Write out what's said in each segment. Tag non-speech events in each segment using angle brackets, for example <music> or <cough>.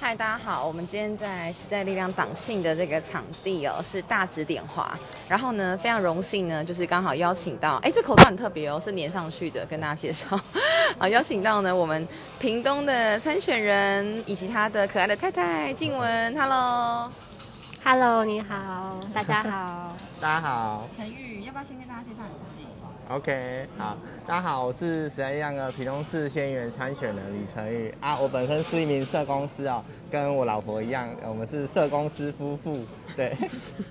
嗨，大家好，我们今天在时代力量党庆的这个场地哦，是大直点华。然后呢，非常荣幸呢，就是刚好邀请到，哎，这口罩很特别哦，是粘上去的，跟大家介绍。好，<laughs> 邀请到呢我们屏东的参选人以及他的可爱的太太静雯，Hello，Hello，你好，大家好，<laughs> 大家好，陈玉，要不要先跟大家介绍你自己？OK，好，大家好，我是时代力量的屏东市县议员参选人李成宇啊，我本身是一名社工师啊，跟我老婆一样，我们是社工师夫妇，对。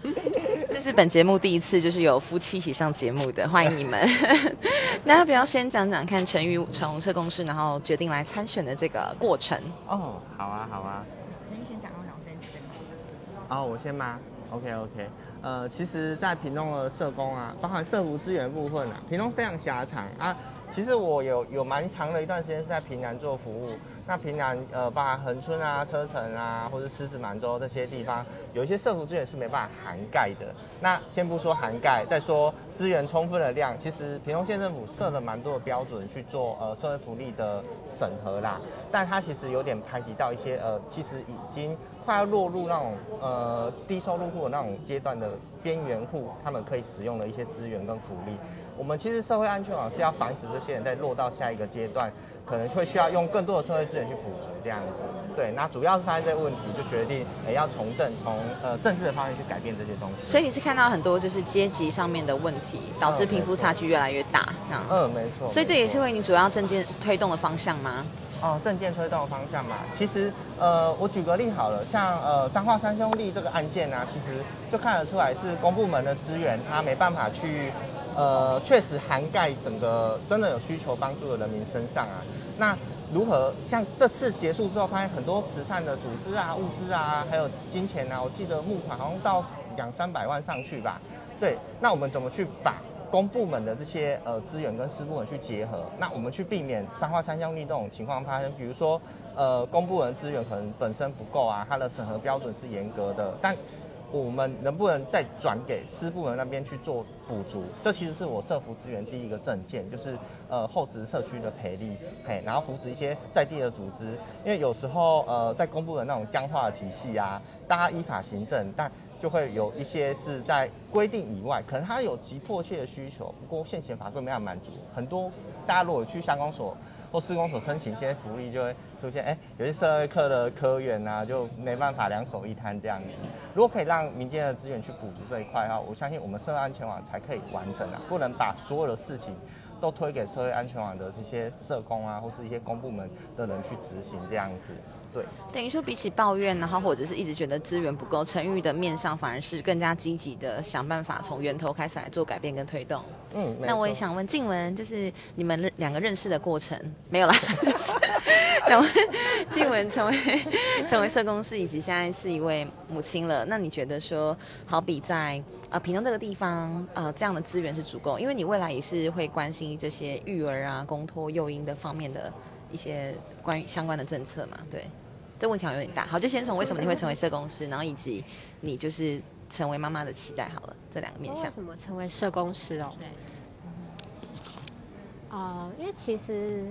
<laughs> 这是本节目第一次就是有夫妻一起上节目的，欢迎你们。<laughs> 那要不要先讲讲看陈宇从社工师，然后决定来参选的这个过程？哦，好啊，好啊。陈宇先讲，我讲先讲。哦，我先吗？OK OK，呃，其实，在屏东的社工啊，包含社服资源部分啊，屏东非常狭长啊。其实我有有蛮长的一段时间是在屏南做服务。那平南呃，包含恒春啊、车城啊，或者狮子满洲这些地方，有一些社服资源是没办法涵盖的。那先不说涵盖，再说资源充分的量，其实屏东县政府设了蛮多的标准去做呃社会福利的审核啦。但它其实有点排挤到一些呃，其实已经快要落入那种呃低收入户的那种阶段的边缘户，他们可以使用的一些资源跟福利。我们其实社会安全网是要防止这些人在落到下一个阶段，可能会需要用更多的社会资源去补足这样子。对，那主要是发现这个问题，就决定诶要从政，从呃政治的方面去改变这些东西。所以你是看到很多就是阶级上面的问题，导致贫富差距越来越大，嗯，没错。所以这也是为你主要政见推动的方向吗？哦，政见推动的方向嘛，其实呃，我举个例好了，像呃彰化三兄弟这个案件呢，其实就看得出来是公部门的资源，他没办法去。呃，确实涵盖整个真的有需求帮助的人民身上啊。那如何像这次结束之后，发现很多慈善的组织啊、物资啊，还有金钱啊，我记得募款好像到两三百万上去吧。对，那我们怎么去把公部门的这些呃资源跟私部门去结合？那我们去避免彰化三项力这种情况发生。比如说，呃，公部门资源可能本身不够啊，它的审核标准是严格的，但我们能不能再转给私部门那边去做补足？这其实是我社服资源第一个证件，就是呃后职社区的培力，嘿，然后扶持一些在地的组织，因为有时候呃在公布的那种僵化的体系啊，大家依法行政，但就会有一些是在规定以外，可能他有急迫切的需求，不过现行法规没有满足，很多大家如果去乡公所。或施工所申请一些福利，就会出现哎，有些社会课的科员呐，就没办法两手一摊这样子。如果可以让民间的资源去补足这一块的话，我相信我们社会安全网才可以完整啊，不能把所有的事情都推给社会安全网的这些社工啊，或是一些公部门的人去执行这样子。对，等于说比起抱怨，然后或者是一直觉得资源不够，陈玉的面上反而是更加积极的想办法，从源头开始来做改变跟推动。嗯，那我也想问静雯，就是你们两个认识的过程没有啦？想问静雯成为 <laughs> 成为社工师，以及现在是一位母亲了，那你觉得说，好比在呃屏东这个地方，呃这样的资源是足够？因为你未来也是会关心这些育儿啊、公托幼婴的方面的一些关于相关的政策嘛？对，这问题好像有点大。好，就先从为什么你会成为社工师，然后以及你就是成为妈妈的期待好了，这两个面向。为什么成为社工师哦？对。啊，因为其实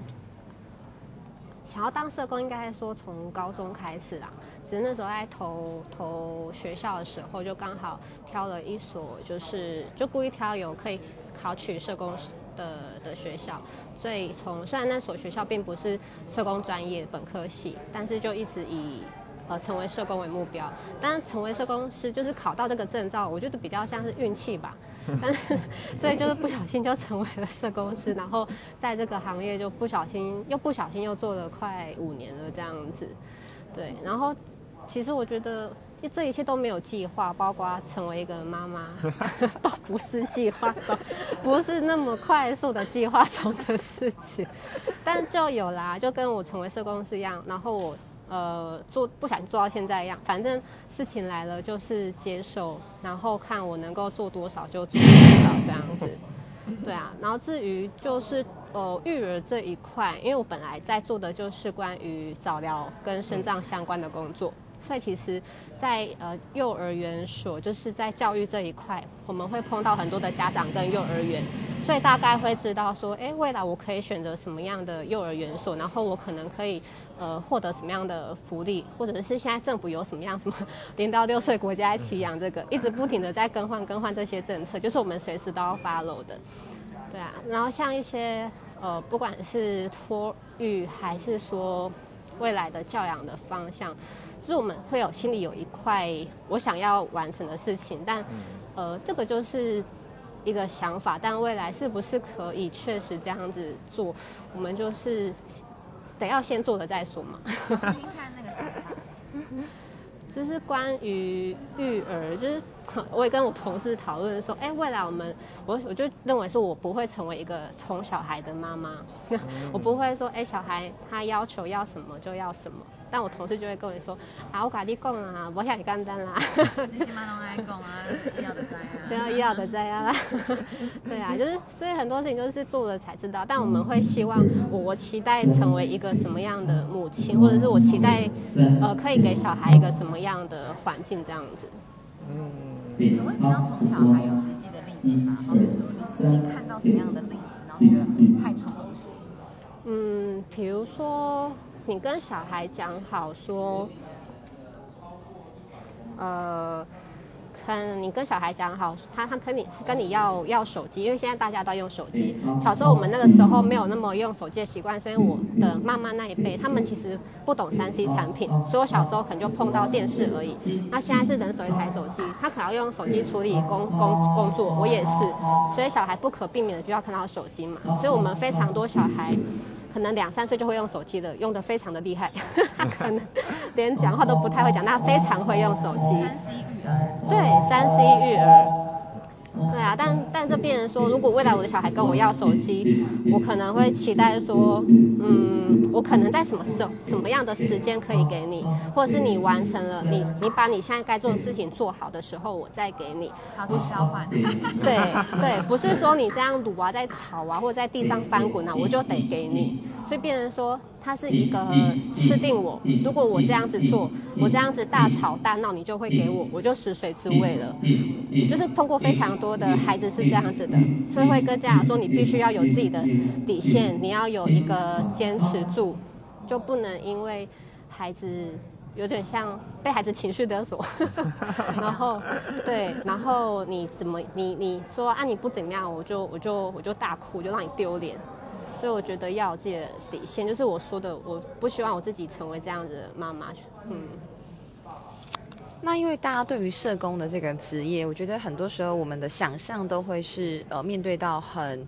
想要当社工，应该说从高中开始啦。只是那时候在投投学校的时候，就刚好挑了一所，就是就故意挑有可以考取社工的的学校。所以从虽然那所学校并不是社工专业本科系，但是就一直以。呃，成为社工为目标，但成为社工师就是考到这个证照，我觉得比较像是运气吧。<laughs> 但是，所以就是不小心就成为了社工师，然后在这个行业就不小心又不小心又做了快五年了这样子。对，然后其实我觉得这一切都没有计划，包括成为一个妈妈，<laughs> 都不是计划中，不是那么快速的计划中的事情。但就有啦，就跟我成为社工师一样，然后我。呃，做不想做到现在一样，反正事情来了就是接受，然后看我能够做多少就做多少这样子。<laughs> 对啊，然后至于就是呃育儿这一块，因为我本来在做的就是关于早疗跟肾脏相关的工作，所以其实，在呃幼儿园所就是在教育这一块，我们会碰到很多的家长跟幼儿园。所以大概会知道说，哎，未来我可以选择什么样的幼儿园所，然后我可能可以呃获得什么样的福利，或者是现在政府有什么样什么 <laughs> 零到六岁国家一起养这个，<laughs> 一直不停的在更换更换这些政策，就是我们随时都要 follow 的。对啊，然后像一些呃不管是托育还是说未来的教养的方向，就是我们会有心里有一块我想要完成的事情，但呃这个就是。一个想法，但未来是不是可以确实这样子做，我们就是得要先做了再说嘛。听看那个想法，就是关于育儿，就是我也跟我同事讨论说，哎，未来我们我我就认为说我不会成为一个宠小孩的妈妈，<laughs> 我不会说，哎，小孩他要求要什么就要什么。但我同事就会跟我说，啊，我跟你讲啊，不遐简单啦。你起码拢爱讲啊，要的在啊。<laughs> 对啊，要的在啊。<laughs> 对啊，就是所以很多事情都是做了才知道。但我们会希望，我我期待成为一个什么样的母亲，或者是我期待，呃，可以给小孩一个什么样的环境这样子。嗯。所谓你要从小孩有实际的例子嘛？好比说，你看到什么样的例子，然后觉得太宠不行。嗯，比如说。你跟小孩讲好说，呃，看你跟小孩讲好，他他跟你跟你要要手机，因为现在大家都用手机。小时候我们那个时候没有那么用手机的习惯，所以我的妈妈那一辈，他们其实不懂三 C 产品，所以我小时候可能就碰到电视而已。那现在是人手一台手机，他可能要用手机处理工工工作，我也是，所以小孩不可避免的就要看到手机嘛。所以我们非常多小孩。可能两三岁就会用手机了，用的非常的厉害，他 <laughs> 可能连讲话都不太会讲，他非常会用手机。三 C 育儿，对，三 C 育儿。对啊，但但这变成说，如果未来我的小孩跟我要手机，我可能会期待说，嗯，我可能在什么时候、什么样的时间可以给你，或者是你完成了，你你把你现在该做的事情做好的时候，我再给你。好，去交换。对对，不是说你这样撸啊，在吵啊，或者在地上翻滚啊，我就得给你。所以变成说，他是一个吃定我。如果我这样子做，我这样子大吵大闹，你就会给我，我就食髓知味了。就是通过非常多的孩子是这样子的，所以会跟家长说，你必须要有自己的底线，你要有一个坚持住，就不能因为孩子有点像被孩子情绪勒索，然后对，然后你怎么你你说啊你不怎么样，我就我就我就大哭，就让你丢脸。所以我觉得要有自己的底线，就是我说的，我不希望我自己成为这样子的妈妈。嗯，那因为大家对于社工的这个职业，我觉得很多时候我们的想象都会是呃面对到很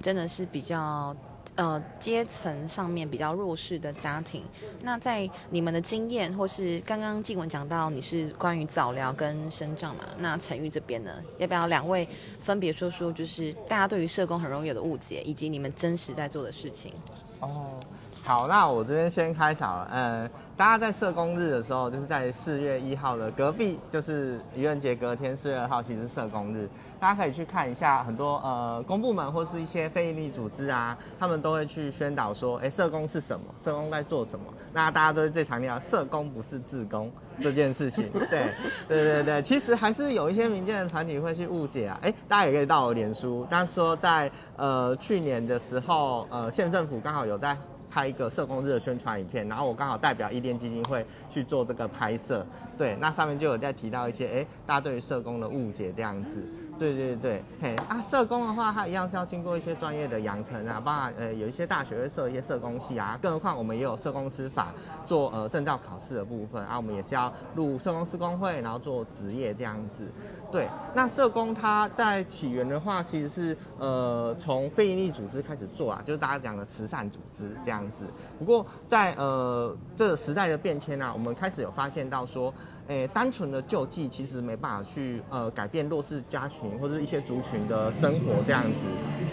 真的是比较。呃，阶层上面比较弱势的家庭，那在你们的经验，或是刚刚静文讲到你是关于早疗跟生长嘛，那陈玉这边呢，要不要两位分别说说，就是大家对于社工很容易有的误解，以及你们真实在做的事情？哦。好，那我这边先开场了。嗯，大家在社工日的时候，就是在四月一号的隔壁，就是愚人节隔天四月二号，其实是社工日。大家可以去看一下，很多呃公部门或是一些非营利组织啊，他们都会去宣导说，哎，社工是什么？社工在做什么？那大家都是最强调，社工不是自工这件事情。<laughs> 对，对对对，其实还是有一些民间的团体会去误解啊。哎，大家也可以到我脸书，但是说在呃去年的时候，呃县政府刚好有在。拍一个社工日的宣传影片，然后我刚好代表伊甸基金会去做这个拍摄，对，那上面就有在提到一些，哎，大家对于社工的误解这样子。对对对，嘿啊，社工的话，他一样是要经过一些专业的养成啊，包含呃有一些大学会设一些社工系啊，更何况我们也有社工师法做呃证照考试的部分啊，我们也是要入社工师工会，然后做职业这样子。对，那社工它在起源的话，其实是呃从非营利组织开始做啊，就是大家讲的慈善组织这样子。不过在呃这个时代的变迁啊，我们开始有发现到说。诶，单纯的救济其实没办法去呃改变弱势家庭或者一些族群的生活这样子，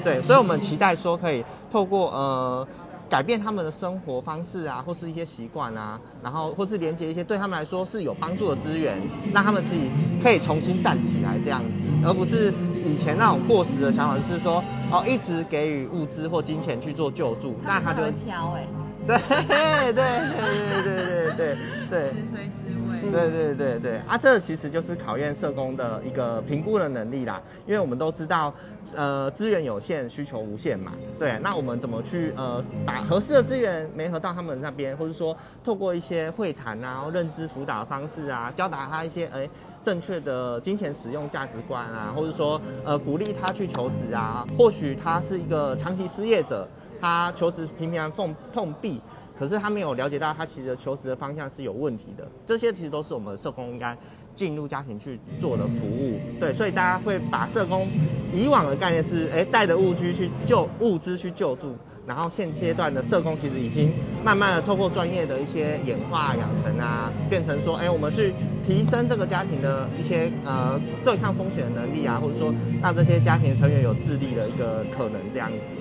对，所以我们期待说可以透过呃改变他们的生活方式啊，或是一些习惯啊，然后或是连接一些对他们来说是有帮助的资源，让他们自己可以重新站起来这样子，而不是以前那种过时的想法，就是说哦一直给予物资或金钱去做救助，那他就挑 <laughs> 哎。对对对对对对对。髓知味。对对对对啊，这其实就是考验社工的一个评估的能力啦。因为我们都知道，呃，资源有限，需求无限嘛。对，那我们怎么去呃把合适的资源没合到他们那边，或者说透过一些会谈啊、认知辅导的方式啊，教导他一些哎正确的金钱使用价值观啊，或者说呃鼓励他去求职啊。或许他是一个长期失业者，他求职频频碰碰壁。可是他没有了解到，他其实求职的方向是有问题的。这些其实都是我们社工应该进入家庭去做的服务。对，所以大家会把社工以往的概念是，哎，带着物资去救物资去救助。然后现阶段的社工其实已经慢慢的透过专业的一些演化养成啊，变成说，哎，我们去提升这个家庭的一些呃对抗风险的能力啊，或者说让这些家庭成员有自立的一个可能这样子。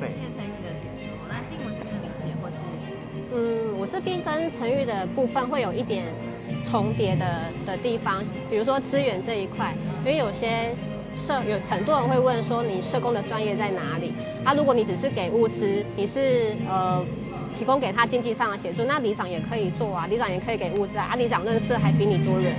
对。嗯，我这边跟陈玉的部分会有一点重叠的的地方，比如说资源这一块，因为有些社有很多人会问说，你社工的专业在哪里？啊，如果你只是给物资，你是呃提供给他经济上的协助，那里长也可以做啊，里长也可以给物资啊，啊里长认识还比你多人，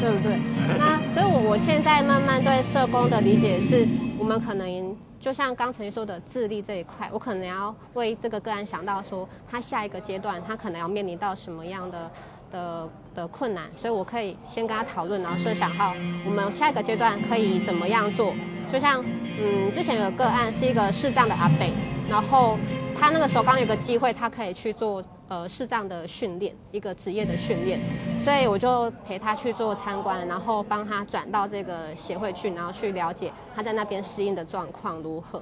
对不对？那所以我我现在慢慢对社工的理解是，我们可能。就像刚才说的智力这一块，我可能要为这个个案想到说，他下一个阶段他可能要面临到什么样的的的困难，所以我可以先跟他讨论，然后设想好我们下一个阶段可以怎么样做。就像嗯，之前有个案是一个视障的阿北，然后他那个时候刚有个机会，他可以去做。呃，视障的训练，一个职业的训练，所以我就陪他去做参观，然后帮他转到这个协会去，然后去了解他在那边适应的状况如何，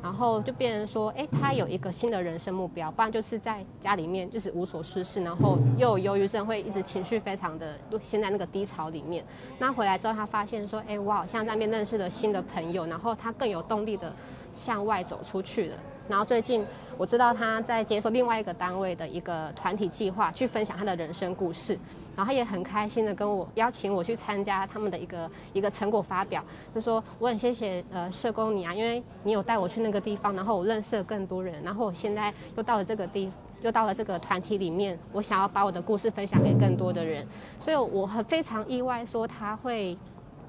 然后就变成说，哎，他有一个新的人生目标，不然就是在家里面就是无所事事，然后又有忧郁症，会一直情绪非常的陷在那个低潮里面。那回来之后，他发现说，哎，我好像在那边认识了新的朋友，然后他更有动力的向外走出去了。然后最近我知道他在接受另外一个单位的一个团体计划，去分享他的人生故事。然后他也很开心的跟我邀请我去参加他们的一个一个成果发表，就说我很谢谢呃社工你啊，因为你有带我去那个地方，然后我认识了更多人，然后我现在又到了这个地，又到了这个团体里面，我想要把我的故事分享给更多的人，所以我很非常意外说他会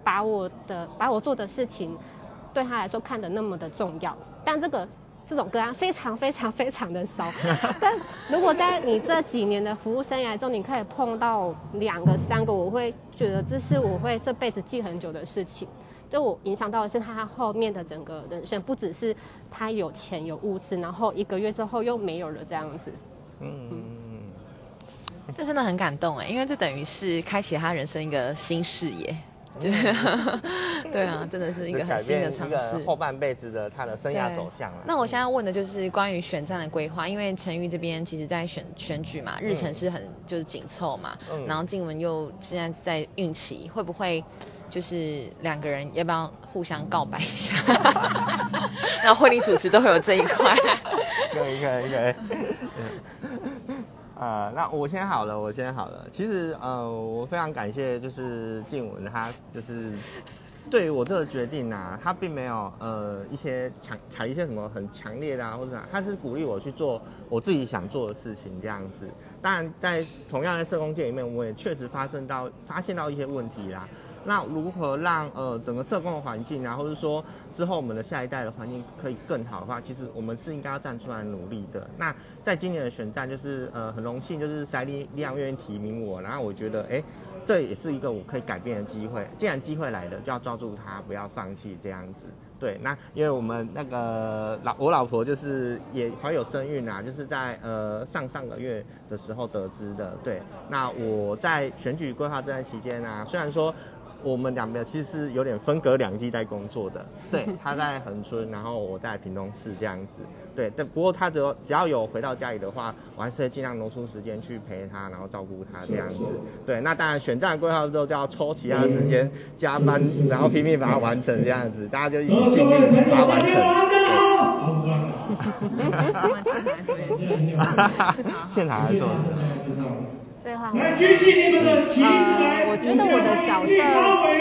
把我的把我做的事情对他来说看得那么的重要，但这个。这种个案非常非常非常的少，<laughs> 但如果在你这几年的服务生涯中，你可以碰到两个、三个，我会觉得这是我会这辈子记很久的事情。就我影响到的是他后面的整个人生，不只是他有钱有物质，然后一个月之后又没有了这样子。嗯，这真的很感动哎，因为这等于是开启他人生一个新视野。对，<laughs> 对啊，真的是一个很新的尝试，后半辈子的他的生涯走向了。那我现在问的就是关于选战的规划，因为陈玉这边其实在选选举嘛，日程是很就是紧凑嘛，然后静文又现在在孕期，会不会就是两个人要不要互相告白一下？<laughs> 然后婚礼主持都会有这一块，可以可以可以。呃，那我先好了，我先好了。其实，呃，我非常感谢，就是静文，他就是对于我这个决定呢，他并没有呃一些强采一些什么很强烈的啊，或者他是鼓励我去做我自己想做的事情这样子。当然，在同样的社工界里面，我也确实发生到发现到一些问题啦。那如何让呃整个社工的环境啊，或者说之后我们的下一代的环境可以更好的话，其实我们是应该要站出来努力的。那在今年的选战，就是呃很荣幸，就是塞利亮愿意提名我，然后我觉得哎，这也是一个我可以改变的机会。既然机会来了，就要抓住它，不要放弃这样子。对，那因为我们那个老我老婆就是也怀有身孕啊，就是在呃上上个月的时候得知的。对，那我在选举规划这段期间啊，虽然说。我们两个其实是有点分隔两地在工作的，对，他在恒春，然后我在屏东市这样子，对，但不过他只要只要有回到家里的话，我还是尽量挪出时间去陪他，然后照顾他这样子，对，那当然选战规划之后就要抽其他的时间加班，然后拼命把它完成这样子，大家就一起尽力把它完成。<laughs> 现场来做。最后，呃，我觉得我的角色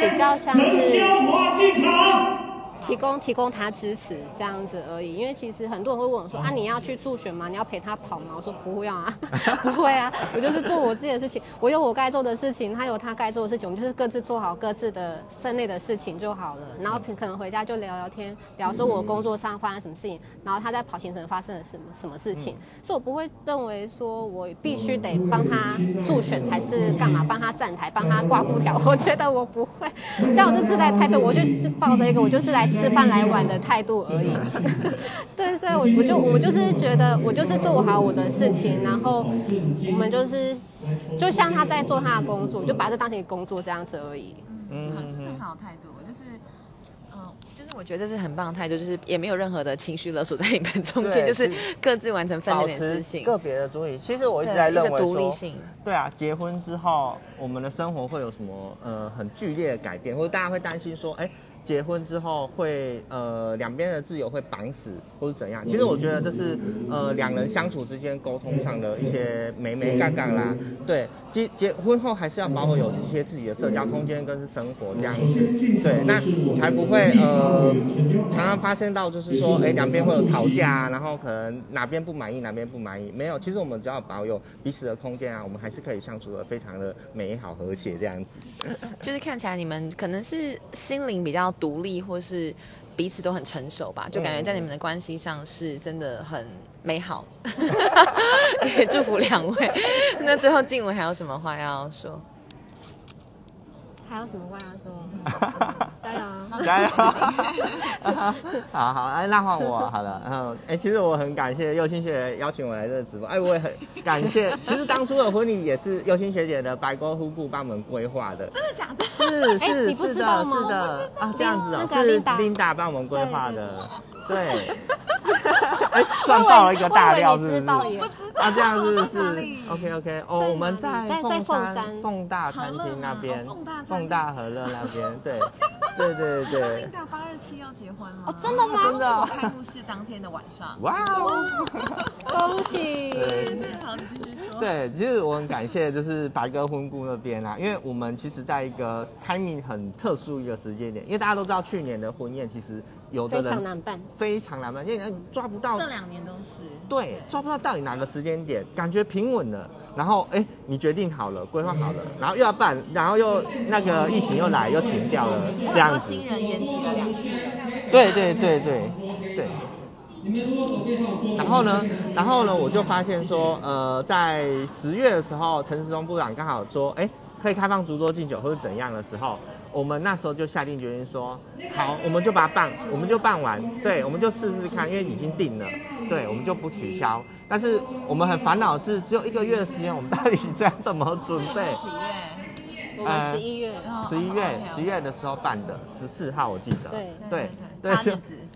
比较像是，提供提供他支持这样子而已。因为其实很多人会问我说啊，你要去助选吗？你要陪他跑吗？我说不会啊，<laughs> 不会啊，我就是做我自己的事情，我有我该做的事情，他有他该做的事情，我们就是各自做好各自的分内的事情就好了。然后可能回家就聊聊天，聊说我工作上发生什么事情，然后他在跑行程发生了什么什么事情，所以我不会认为说我必须得帮他助选还是干嘛，帮他站台，帮他挂布条。我觉得我不会，像我这次来台北，我就是抱着一个我就是来吃饭来玩的态度而已。<laughs> 对，所以我我就我就是觉得我就是做好我的事情，然后我们就是就像他在做他的工作，就把这当成工作这样子而已。嗯，这是很好的态度，就是，嗯，就是我觉得这是很棒的态度，就是也没有任何的情绪勒索在你们中间，就是各自完成分内的事情，个别的独立。其实我一直在认为独立性，对啊，结婚之后我们的生活会有什么呃很剧烈的改变，或者大家会担心说，哎。结婚之后会呃两边的自由会绑死或是怎样？其实我觉得这是呃两人相处之间沟通上的一些美美杠杠啦。对，结结婚后还是要保有有一些自己的社交空间跟是生活这样子。对，那才不会呃常常发生到就是说哎两边会有吵架，然后可能哪边不满意哪边不满意。没有，其实我们只要保有彼此的空间啊，我们还是可以相处的非常的美好和谐这样子。<laughs> 就是看起来你们可能是心灵比较。独立或是彼此都很成熟吧，就感觉在你们的关系上是真的很美好。<laughs> <laughs> 也祝福两位。那最后静文还有什么话要说？还有什么话要说？<laughs> 加油！<laughs> 加油！<laughs> 好好，哎，那换我好了。然后，哎，其实我很感谢佑心学姐邀请我来这个直播。哎，我也很感谢。其实当初的婚礼也是佑心学姐的白沟夫妇帮我们规划的。真的假的？是是是的，是的啊，这样子哦，是 Linda 帮我们规划的。对。哎，赚到了一个大料，是不是？啊，这样是不是？OK OK，哦，我们在凤山。凤大餐厅那边，凤大和乐那边，对，<laughs> 对 <laughs> 对对。Linda 八二七要结婚了，哦，真的吗？真的。开幕式当天的晚上。哇哦，恭喜！对，好，你继续说。对，其实我很感谢，就是白鸽婚顾那边啊，因为我们其实在一个 timing 很特殊一个时间点，因为大家都知道去年的婚宴其实。有的人非常难办，非常难办，因为抓不到。这两年都是。对，抓不到到底哪个时间点，感觉平稳了，然后哎，你决定好了，规划好了，然后又要办，然后又那个疫情又来，又停掉了，这样子。新人延期了两次。对对对对对。然后呢，然后呢，我就发现说，呃，在十月的时候，陈时中部长刚好说，哎，可以开放烛桌敬酒或者怎样的时候。我们那时候就下定决心说，好，我们就把它办，我们就办完，对，我们就试试看，因为已经定了，对，我们就不取消。但是我们很烦恼是，只有一个月的时间，我们到底这样怎么准备？我们十一月，十一月，十一月的时候办的，十四号我记得。对。对对，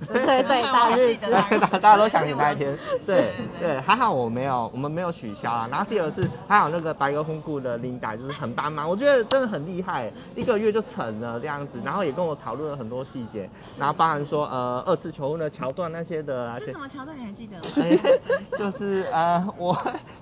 对对大日子，大 <laughs> 大家都想你那一天。对对，还好我没有，我们没有取消啊。然后第二是，还有那个白鸽婚顾的 Linda 就是很帮忙，我觉得真的很厉害，一个月就成了这样子。然后也跟我讨论了很多细节，然后包含说呃二次求婚的桥段那些的。是什么桥段？你还记得吗？<laughs> 就是呃我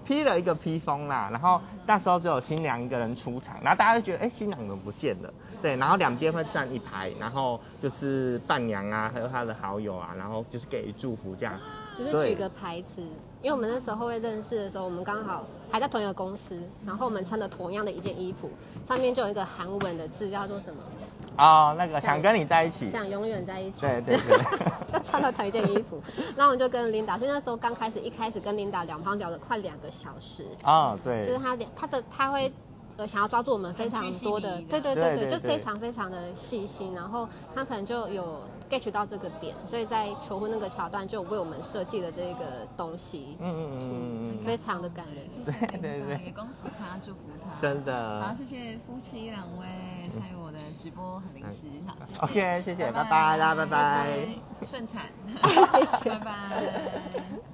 披了一个披风啦，然后那时候只有新娘一个人出场，然后大家就觉得。哎，新娘怎么不见了？对，然后两边会站一排，然后就是伴娘啊，还有他的好友啊，然后就是给予祝福这样。就是举个牌子，因为我们那时候会认识的时候，我们刚好还在同一个公司，然后我们穿的同样的一件衣服，上面就有一个韩文的字，叫做什么？哦，那个想跟你在一起，想永远在一起。对对对，就穿了同一件衣服，然后我们就跟琳达，所以那时候刚开始，一开始跟琳达两方聊了快两个小时。啊，对，就是他两他的他会。呃，想要抓住我们非常多的，对对对对，就非常非常的细心，然后他可能就有 get 到这个点，所以在求婚那个桥段就为我们设计了这个东西，嗯嗯嗯嗯，非常的感人，对对对，也恭喜他，祝福他，真的，好，谢谢夫妻两位参与我的直播，很临时，好，OK，谢谢，拜拜啦，拜拜，顺产，<laughs> 谢谢，拜拜。